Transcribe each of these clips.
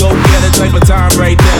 go get a type of time right now.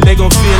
They gon' feel